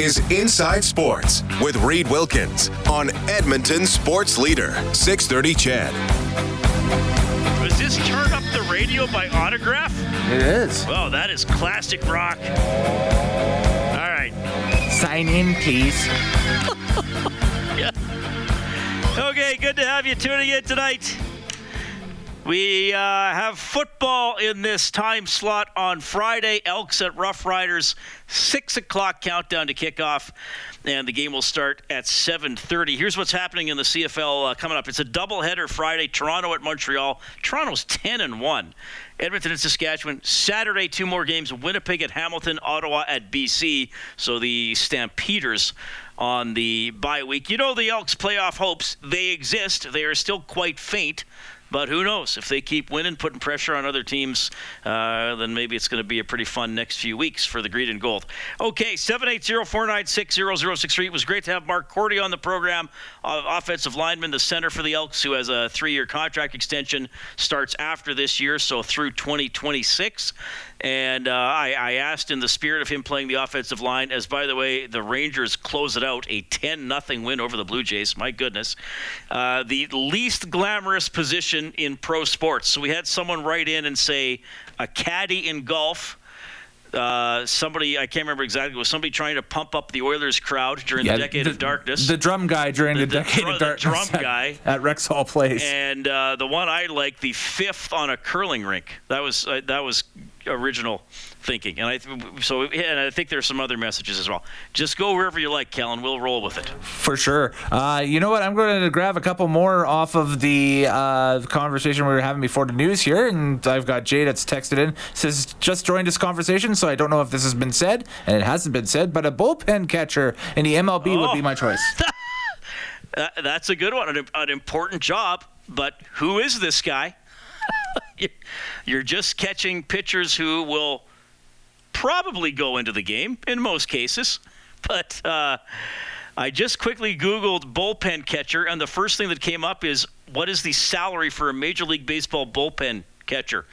is Inside Sports with Reed Wilkins on Edmonton Sports Leader, 630 CHED. Was this Turn Up the Radio by Autograph? It is. Oh, that is classic rock. All right. Sign in, please. Yeah. Okay, good to have you tuning in tonight. We uh, have football in this time slot on Friday. Elks at Rough Riders, six o'clock countdown to kickoff, and the game will start at 7:30. Here's what's happening in the CFL uh, coming up. It's a doubleheader Friday. Toronto at Montreal. Toronto's 10 and one. Edmonton and Saskatchewan. Saturday, two more games. Winnipeg at Hamilton. Ottawa at BC. So the Stampeders on the bye week. You know the Elks' playoff hopes. They exist. They are still quite faint. But who knows? If they keep winning, putting pressure on other teams, uh, then maybe it's going to be a pretty fun next few weeks for the green and gold. Okay, 780-496-0063. It was great to have Mark Korte on the program, uh, offensive lineman, the center for the Elks, who has a three-year contract extension, starts after this year, so through 2026. And uh, I, I, asked in the spirit of him playing the offensive line, as by the way, the Rangers close it out a 10 0 win over the Blue Jays. My goodness. Uh, the least glamorous position in pro sports. So we had someone write in and say a caddy in golf. Uh, somebody I can't remember exactly was somebody trying to pump up the Oilers crowd during yeah, the decade the, of darkness. The drum guy during the, the decade dr- of darkness. The drum guy at, Rexall Place. And uh, the one I like, the fifth on a curling rink. That was uh, that was original thinking. And I th- so and I think there's some other messages as well. Just go wherever you like, Kellen. We'll roll with it. For sure. Uh, you know what? I'm going to grab a couple more off of the uh, conversation we were having before the news here, and I've got Jay that's texted in says just joined this conversation, so I don't know if this has been said, and it hasn't been said, but a bullpen catcher in the MLB oh. would be my choice. that's a good one, an, an important job. But who is this guy? You're just catching pitchers who will probably go into the game in most cases. But uh, I just quickly Googled bullpen catcher, and the first thing that came up is what is the salary for a Major League Baseball bullpen catcher?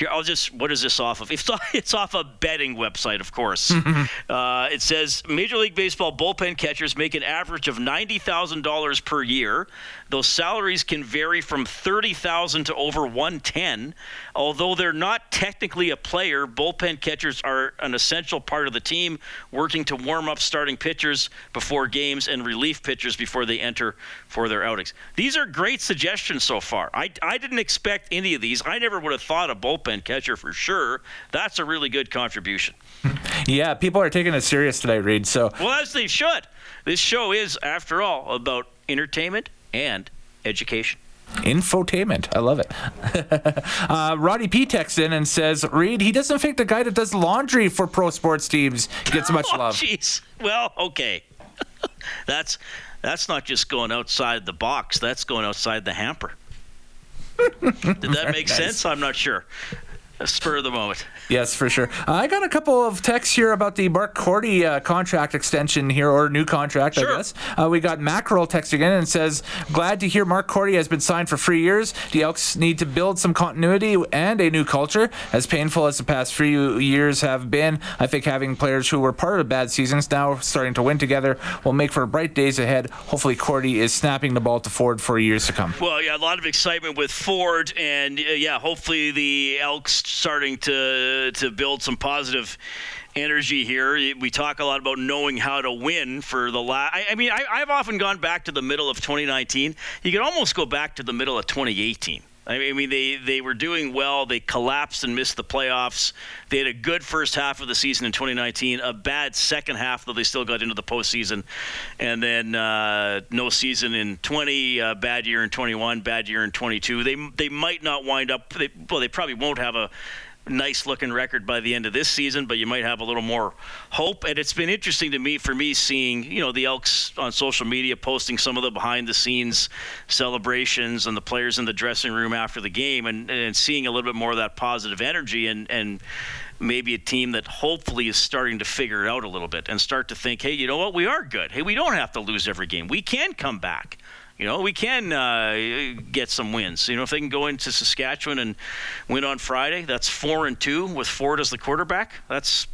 Here, I'll just. What is this off of? It's off, it's off a betting website, of course. uh, it says Major League Baseball bullpen catchers make an average of ninety thousand dollars per year. Those salaries can vary from thirty thousand to over one ten. Although they're not technically a player, bullpen catchers are an essential part of the team, working to warm up starting pitchers before games and relief pitchers before they enter for their outings. These are great suggestions so far. I, I didn't expect any of these. I never would have thought a bullpen catcher for sure. That's a really good contribution. Yeah, people are taking it serious today, Reed. So well, as they should. This show is, after all, about entertainment and education. Infotainment. I love it. uh, Roddy P texts in and says, Reed, he doesn't think the guy that does laundry for pro sports teams gets much oh, love. Jeez. Well, okay. that's that's not just going outside the box. That's going outside the hamper. Did that make sense? I'm not sure. A spur of the moment. Yes, for sure. Uh, I got a couple of texts here about the Mark Korte uh, contract extension here, or new contract, sure. I guess. Uh, we got Mackerel texting in and says, Glad to hear Mark Korte has been signed for three years. The Elks need to build some continuity and a new culture. As painful as the past few years have been, I think having players who were part of bad seasons now starting to win together will make for bright days ahead. Hopefully, Korte is snapping the ball to Ford for years to come. Well, yeah, a lot of excitement with Ford, and uh, yeah, hopefully the Elks starting to to build some positive energy here. We talk a lot about knowing how to win for the last. I, I, mean, I, have often gone back to the middle of 2019. You could almost go back to the middle of 2018. I mean, they, they were doing well. They collapsed and missed the playoffs. They had a good first half of the season in 2019, a bad second half, though they still got into the postseason. And then uh, no season in 20, uh, bad year in 21, bad year in 22. They, they might not wind up, they, well, they probably won't have a nice looking record by the end of this season, but you might have a little more hope. And it's been interesting to me for me seeing, you know, the Elks on social media posting some of the behind the scenes celebrations and the players in the dressing room after the game and, and seeing a little bit more of that positive energy and, and maybe a team that hopefully is starting to figure it out a little bit and start to think, hey, you know what, we are good. Hey, we don't have to lose every game. We can come back you know, we can uh, get some wins. You know, if they can go into Saskatchewan and win on Friday, that's four and two with Ford as the quarterback. That's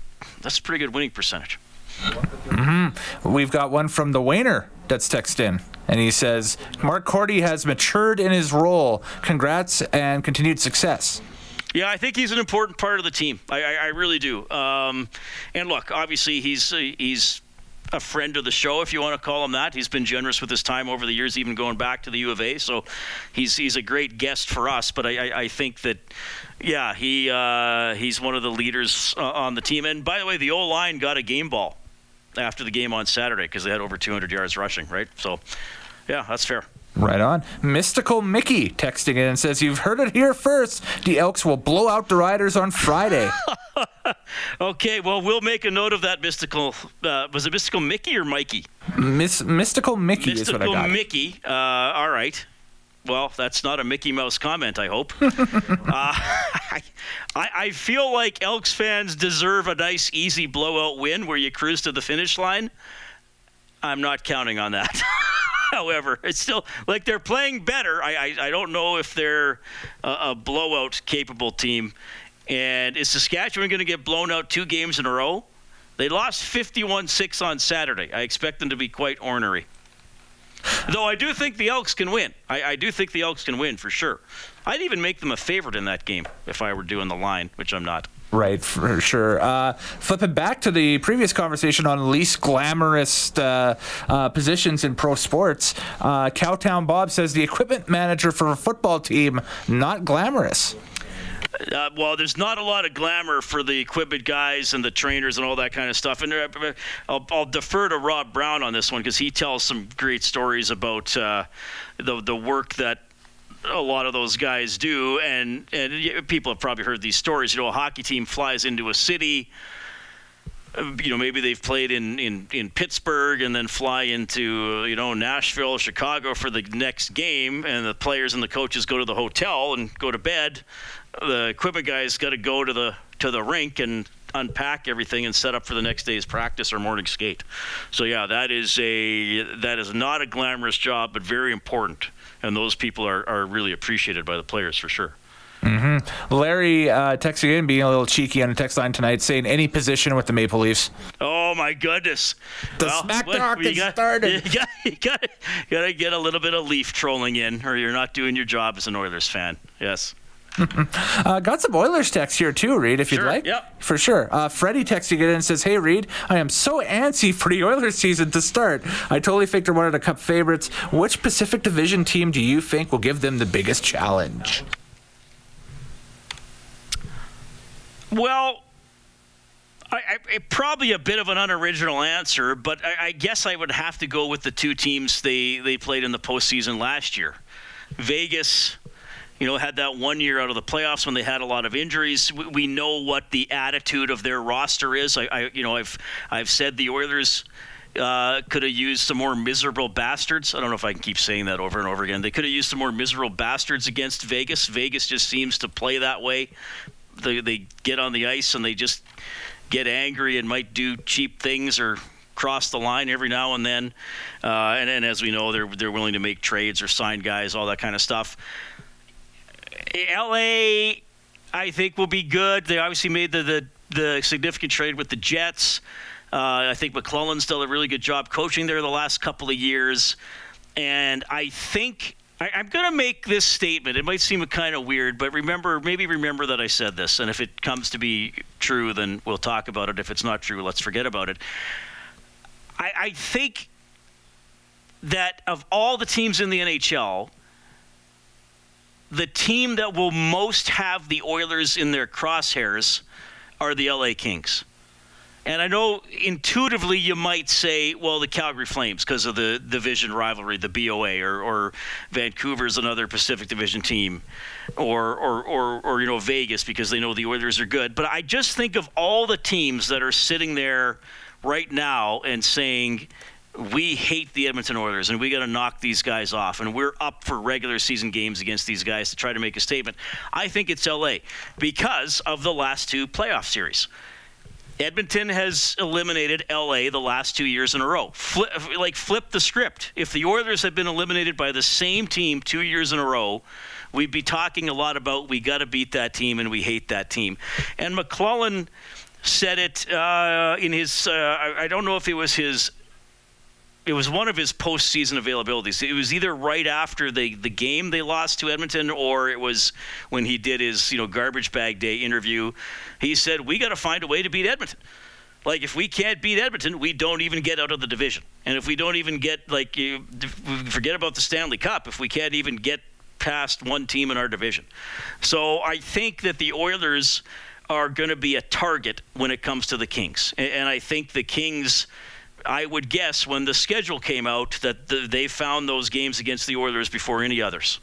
that's a pretty good winning percentage. Mm-hmm. We've got one from the Wayner that's texted in. And he says, Mark Korte has matured in his role. Congrats and continued success. Yeah, I think he's an important part of the team. I, I, I really do. Um, and look, obviously he's he's a friend of the show, if you want to call him that. He's been generous with his time over the years, even going back to the U of A. So he's he's a great guest for us. But I, I, I think that, yeah, he uh, he's one of the leaders uh, on the team. And by the way, the O line got a game ball after the game on Saturday because they had over 200 yards rushing, right? So, yeah, that's fair. Right on. Mystical Mickey texting in and says, You've heard it here first. The Elks will blow out the Riders on Friday. okay, well, we'll make a note of that, Mystical. Uh, was it Mystical Mickey or Mikey? Miss, Mystical Mickey Mystical is what I got. Mickey. Uh, all right. Well, that's not a Mickey Mouse comment, I hope. uh, I, I feel like Elks fans deserve a nice, easy blowout win where you cruise to the finish line. I'm not counting on that. However, it's still like they're playing better. I, I, I don't know if they're a, a blowout capable team. And is Saskatchewan going to get blown out two games in a row? They lost 51 6 on Saturday. I expect them to be quite ornery. Though I do think the Elks can win. I, I, do think the Elks can win for sure. I'd even make them a favorite in that game if I were doing the line, which I'm not. Right, for sure. Uh, flipping back to the previous conversation on least glamorous uh, uh, positions in pro sports, uh, Cowtown Bob says the equipment manager for a football team not glamorous. Uh, well, there's not a lot of glamour for the equipment guys and the trainers and all that kind of stuff. And uh, I'll, I'll defer to Rob Brown on this one because he tells some great stories about uh, the the work that a lot of those guys do. And and people have probably heard these stories. You know, a hockey team flies into a city uh, you know, maybe they've played in, in, in Pittsburgh and then fly into, you know, Nashville, Chicago for the next game, and the players and the coaches go to the hotel and go to bed. The equipment guys got to go to the to the rink and unpack everything and set up for the next day's practice or morning skate. So yeah, that is a that is not a glamorous job, but very important, and those people are, are really appreciated by the players for sure. Mm-hmm. Larry uh, texting in, being a little cheeky on the text line tonight, saying any position with the Maple Leafs. Oh my goodness! The well, smack talk has started. You got, you got, you got to get a little bit of Leaf trolling in, or you're not doing your job as an Oilers fan. Yes. uh, got some Oilers text here too, Reed, if you'd like. Yep. For sure. Uh, Freddie texting in and says, Hey, Reed, I am so antsy for the Oilers season to start. I totally think they're one of the Cup favorites. Which Pacific Division team do you think will give them the biggest challenge? Well, I, I, probably a bit of an unoriginal answer, but I, I, guess I would have to go with the two teams they, they played in the postseason last year. Vegas, you know, had that one year out of the playoffs when they had a lot of injuries. We, we know what the attitude of their roster is. I, I you know, I've I've said the Oilers. Uh, could have used some more miserable bastards. I don't know if I can keep saying that over and over again. They could have used some more miserable bastards against Vegas. Vegas just seems to play that way they, they get on the ice and they just get angry and might do cheap things or cross the line every now and then. Uh, and, and as we know, they're they're willing to make trades or sign guys, all that kind of stuff. LA, I think will be good. They obviously made the the, the significant trade with the Jets. Uh, I think McLellan's done a really good job coaching there the last couple of years, and I think I, am going to make this statement. It might seem kind of weird, but remember, maybe remember that I said this. And if it comes to be true, then we'll talk about it. If it's not true, let's forget about it. I, I think that of all the teams in the NHL, the team that will most have the Oilers in their crosshairs are the LA Kings. And I know intuitively you might say, well, the Calgary Flames because of the division rivalry, the BOA, or, or Vancouver's another Pacific Division team, or, or, or, or, you know, Vegas because they know the Oilers are good. But I just think of all the teams that are sitting there right now and saying, we hate the Edmonton Oilers and we got to knock these guys off. And we're up for regular season games against these guys to try to make a statement. I think it's LA because of the last two playoff series. Edmonton has eliminated LA the last two years in a row. Flip, like flip the script. If the Oilers had been eliminated by the same team two years in a row, we'd be talking a lot about we got to beat that team and we hate that team. And McLellan said it uh, in his. Uh, I, I don't know if it was his it was one of his postseason availabilities. It was either right after the, the game they lost to Edmonton, or it was when he did his you know garbage bag day interview. He said, "We got to find a way to beat Edmonton. Like if we can't beat Edmonton, we don't even get out of the division. And if we don't even get like you forget about the Stanley Cup, if we can't even get past one team in our division, so I think that the Oilers." Are going to be a target when it comes to the Kings. And I think the Kings I would guess when the schedule came out that the, they found those games against the Oilers before any others.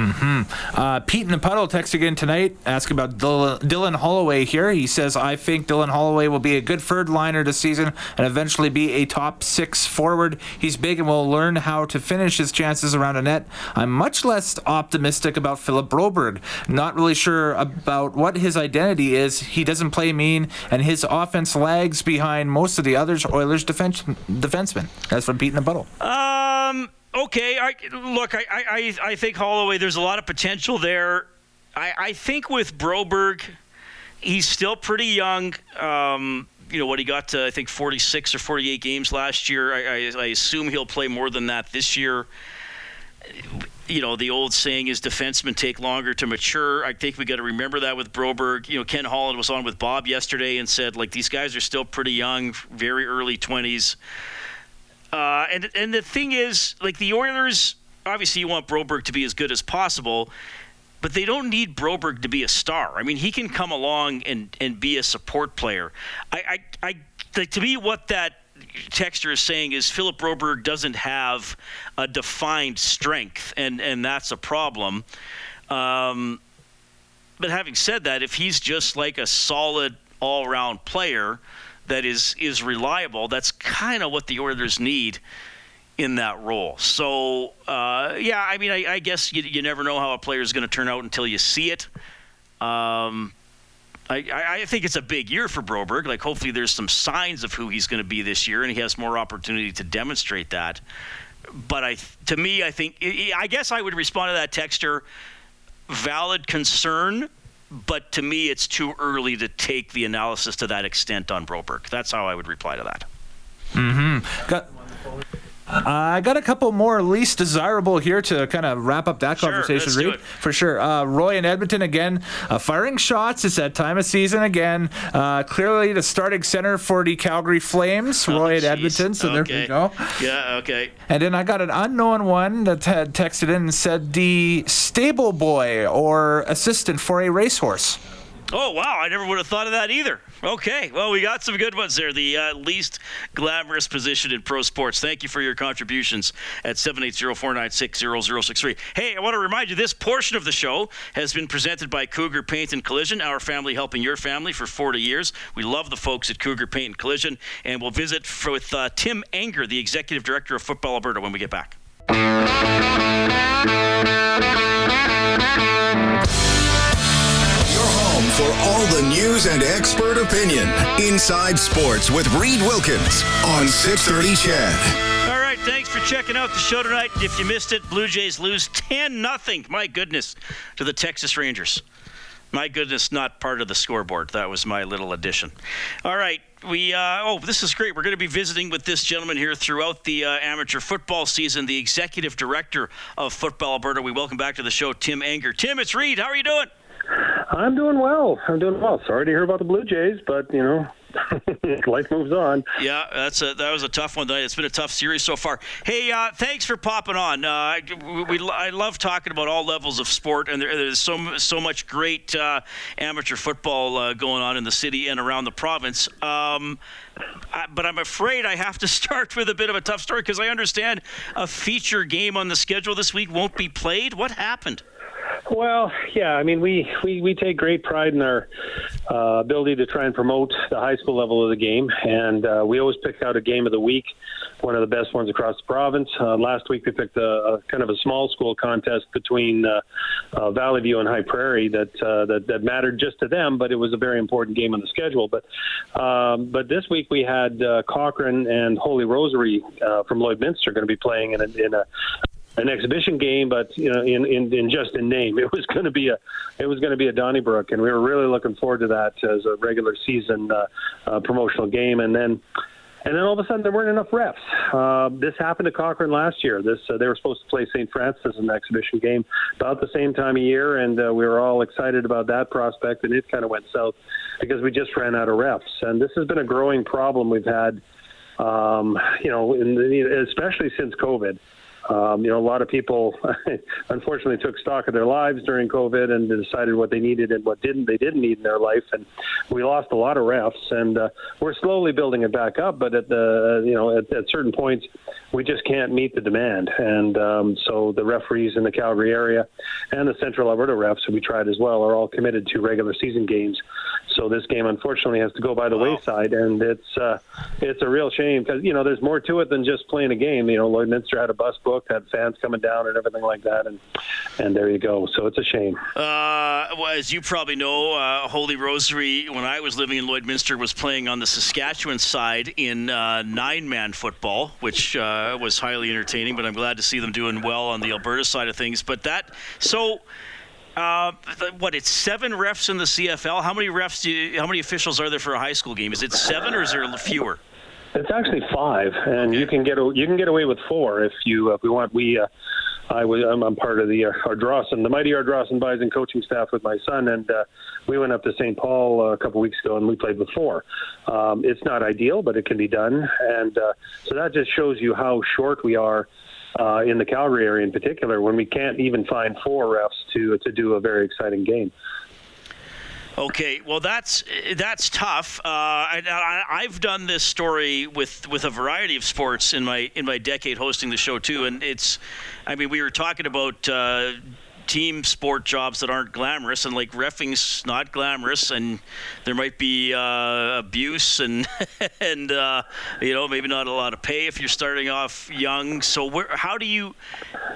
Mm-hmm. Uh, Pete in the puddle text again tonight, asking about Dylan, Dylan Holloway here. He says, I think Dylan Holloway will be a good third liner this season and eventually be a top six forward. He's big and will learn how to finish his chances around a net. I'm much less optimistic about Philip Broberg. Not really sure about what his identity is. He doesn't play mean, and his offense lags behind most of the others Oilers defense, defensemen. That's from Pete in the puddle. Um okay, I, look, I, I, I think Holloway, there's a lot of potential there. I, I think with Broberg, he's still pretty young. Um, you know what he got to, I think 46 or 48 games last year. I, I, I, assume he'll play more than that this year. You know the old saying is defensemen take longer to mature. I think we got to remember that with Broberg. You know Ken Holland was on with Bob yesterday and said like these guys are still pretty young, very early 20s. Uh, and and the thing is, like the Oilers, obviously you want Broberg to be as good as possible, but they don't need Broberg to be a star. I mean, he can come along and, and be a support player. I, I, I like, to me, what that texture is saying is Philip Broberg doesn't have a defined strength, and and that's a problem. Um, but having said that, if he's just like a solid all-round player that is is reliable. That's kind of what the Oilers need in that role. So uh, yeah, I mean, I, I guess you, you, never know how a player is going to turn out until you see it. Um, I, I, think it's a big year for Broberg. Like, hopefully, there's some signs of who he's going to be this year, and he has more opportunity to demonstrate that. But I, to me, I think, I guess I would respond to that texture. Valid concern, but to me, it's too early to take the analysis to that extent on Broberg. That's how I would reply to that. Mm-hmm. Got, uh, I got a couple more least desirable here to kind of wrap up that sure, conversation, Reed. For sure. Uh, Roy in Edmonton again, uh, firing shots. It's that time of season again. Uh, clearly the starting center for the Calgary Flames, oh, Roy oh, in Edmonton. So okay. there we go. Yeah, okay. And then I got an unknown one that had texted in and said the stable boy or assistant for a racehorse. Oh, wow. I never would have thought of that either. Okay. Well, we got some good ones there. The uh, least glamorous position in pro sports. Thank you for your contributions at 780-496-0063. Hey, I want to remind you this portion of the show has been presented by Cougar Paint and Collision, our family helping your family for 40 years. We love the folks at Cougar Paint and Collision, and we'll visit with uh, Tim Enger, the Executive Director of Football Alberta, when we get back for all the news and expert opinion. Inside Sports with Reed Wilkins on 630 CHED. All right, thanks for checking out the show tonight. If you missed it, Blue Jays lose 10 nothing. My goodness, to the Texas Rangers. My goodness, not part of the scoreboard. That was my little addition. All right, we uh, oh this is great we're going to be visiting with this gentleman here throughout the uh, amateur football season the executive director of football alberta we welcome back to the show tim Enger tim it's reed how are you doing I'm doing well. I'm doing well. Sorry to hear about the Blue Jays, but you know, life moves on. Yeah, that's a, that was a tough one tonight. It's been a tough series so far. Hey, uh, thanks for popping on. Uh, we, we, I love talking about all levels of sport, and there, there's so so much great uh, amateur football uh, going on in the city and around the province. Um, I, but I'm afraid I have to start with a bit of a tough story because I understand a feature game on the schedule this week won't be played. What happened? Well, yeah, I mean, we, we, we take great pride in our uh, ability to try and promote the high school level of the game, and uh, we always pick out a game of the week, one of the best ones across the province. Uh, last week we picked a, a kind of a small school contest between uh, uh, Valley View and High Prairie that, uh, that that mattered just to them, but it was a very important game on the schedule. But um, but this week we had Cochrane and Holy Rosary from Lloydminster going to be playing in a, in a an exhibition game, but you know, in, in, in just in name, it was going to be a it was going to be a Donnybrook, and we were really looking forward to that as a regular season uh, uh, promotional game, and then. And then all of a sudden, there weren't enough refs. Uh, this happened to Cochrane last year. This uh, they were supposed to play St. Francis in an exhibition game about the same time of year, and uh, we were all excited about that prospect. And it kind of went south because we just ran out of refs. And this has been a growing problem we've had, um, you know, the, especially since COVID. Um, you know, a lot of people unfortunately took stock of their lives during COVID and decided what they needed and what didn't they didn't need in their life, and we lost a lot of refs. And uh, we're slowly building it back up, but at the you know at, at certain points, we just can't meet the demand. And um, so the referees in the Calgary area and the Central Alberta refs, who we tried as well, are all committed to regular season games. So this game unfortunately has to go by the wow. wayside, and it's uh, it's a real shame because you know there's more to it than just playing a game. You know, Lloydminster had a bus book, had fans coming down and everything like that, and and there you go. So it's a shame. Uh, well, as you probably know, uh, Holy Rosary, when I was living in Lloydminster, was playing on the Saskatchewan side in uh, nine-man football, which uh, was highly entertaining. But I'm glad to see them doing well on the Alberta side of things. But that so. Uh, what it's seven refs in the CFL. How many refs do you, how many officials are there for a high school game? Is it seven or is there fewer? It's actually five, and you can get you can get away with four if you if we want. We uh, I was I'm, I'm part of the uh, Ardrossan, the mighty Ardrossan Bison coaching staff with my son, and uh, we went up to St. Paul uh, a couple weeks ago and we played with four. Um, it's not ideal, but it can be done, and uh, so that just shows you how short we are. Uh, in the Calgary area, in particular, when we can't even find four refs to to do a very exciting game. Okay, well that's that's tough. Uh, I, have done this story with, with a variety of sports in my in my decade hosting the show too, and it's, I mean, we were talking about. Uh, team sport jobs that aren't glamorous and like refing's not glamorous and there might be uh, abuse and and uh, you know maybe not a lot of pay if you're starting off young so where, how do you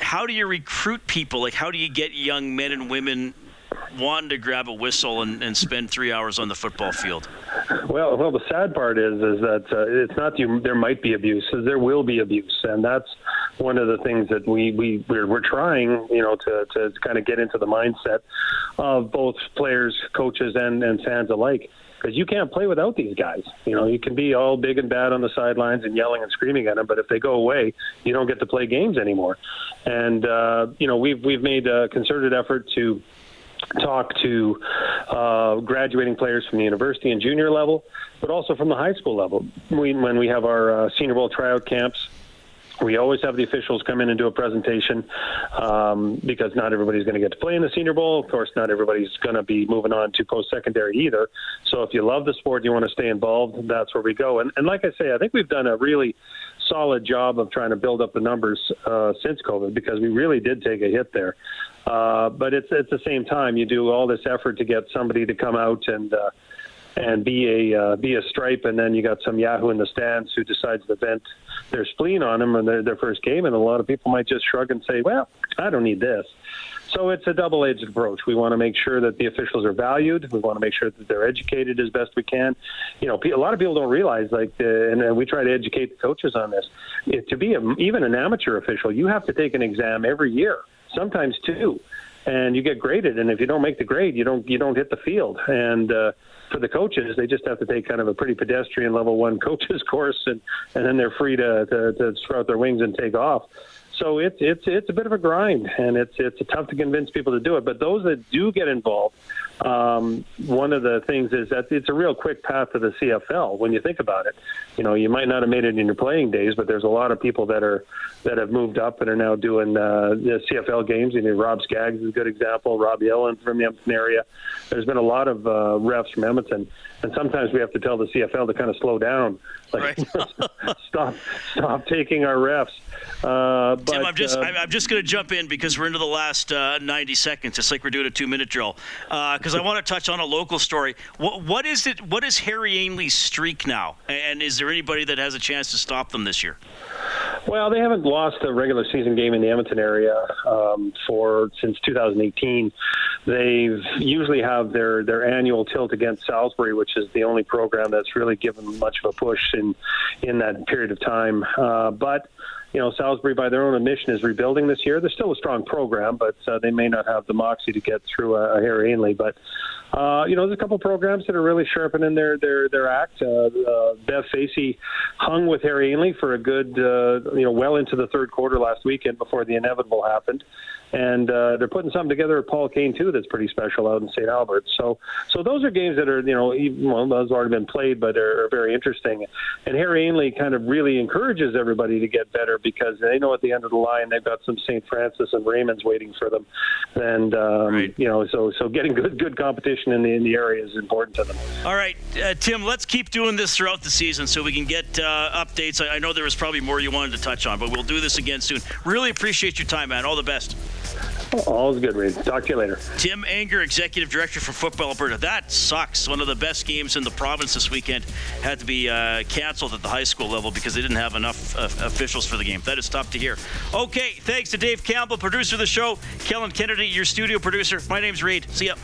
how do you recruit people like how do you get young men and women wanting to grab a whistle and, and spend three hours on the football field? Well, well, the sad part is is that uh, it's not. There might be abuse. There will be abuse, and that's one of the things that we we we're, we're trying, you know, to to kind of get into the mindset of both players, coaches, and and fans alike because you can't play without these guys. You know, you can be all big and bad on the sidelines and yelling and screaming at them, but if they go away, you don't get to play games anymore. And uh, you know, we've we've made a concerted effort to talk to uh, graduating players from the university and junior level, but also from the high school level. We, when we have our uh, Senior Bowl tryout camps, we always have the officials come in and do a presentation um, because not everybody's going to get to play in the Senior Bowl. Of course, not everybody's going to be moving on to post secondary either. So if you love the sport, and you want to stay involved, that's where we go. And, and like I say, I think we've done a really solid job of trying to build up the numbers uh, since COVID because we really did take a hit there. Uh, but it's at the same time you do all this effort to get somebody to come out and uh, and be a uh, be a stripe, and then you got some Yahoo in the stands who decides to vent their spleen on them in their, their first game, and a lot of people might just shrug and say, "Well, I don't need this." So it's a double-edged approach. We want to make sure that the officials are valued. We want to make sure that they're educated as best we can. You know, a lot of people don't realize, like, uh, and we try to educate the coaches on this. To be a, even an amateur official, you have to take an exam every year sometimes two, and you get graded. And if you don't make the grade, you don't you don't hit the field. And uh, for the coaches, they just have to take kind of a pretty pedestrian level one coaches course, and and then they're free to to, to sprout their wings and take off. So it's it's it's a bit of a grind, and it's it's tough to convince people to do it. But those that do get involved, um, one of the things is that it's a real quick path to the CFL when you think about it. You know, you might not have made it in your playing days, but there's a lot of people that are that have moved up and are now doing uh, the CFL games. You know, Rob Skaggs is a good example. Rob Yellen from the Edmonton area. There's been a lot of uh, refs from Edmonton, and sometimes we have to tell the CFL to kind of slow down, like right. stop stop taking our refs. Uh, but, Tim, I'm just uh, I'm just going to jump in because we're into the last uh, 90 seconds. It's like we're doing a two minute drill because I want to touch on a local story. What, what is it? What is Harry Ainlay's streak now? And is there anybody that has a chance to stop them this year? Well, they haven't lost a regular season game in the Edmonton area um, for since 2018. They've usually have their their annual tilt against Salisbury, which is the only program that's really given much of a push in in that period of time. Uh, but you know, Salisbury, by their own admission, is rebuilding this year. They're still a strong program, but uh, they may not have the moxie to get through a, a Harry Ainlay. But uh, you know, there's a couple programs that are really sharpening their their their act. Uh, uh, Bev Facey hung with Harry Ainlay for a good, uh, you know, well into the third quarter last weekend before the inevitable happened and uh, they're putting something together at Paul Kane too that's pretty special out in St. Albert. So, so those are games that are you know even, well those have already been played, but are, are very interesting. And Harry Ainlay kind of really encourages everybody to get better because they know at the end of the line they've got some St. Francis and Raymond's waiting for them, and um, right. you know so so getting good good competition in the in the area is important to them. All right, uh, Tim, let's keep doing this throughout the season so we can get uh, updates. I, I know there was probably more you wanted to touch on, but we'll do this again soon. Really appreciate your time, man. All the best. All's good, Reed. Talk to you later. Tim Enger, Executive Director for Football Alberta. That sucks. One of the best games in the province this weekend had to be uh, canceled at the high school level because they didn't have enough uh, officials for the game. That is tough to hear. Okay, thanks to Dave Campbell, producer of the show. Kellen Kennedy, your studio producer. My name's Reed. See ya.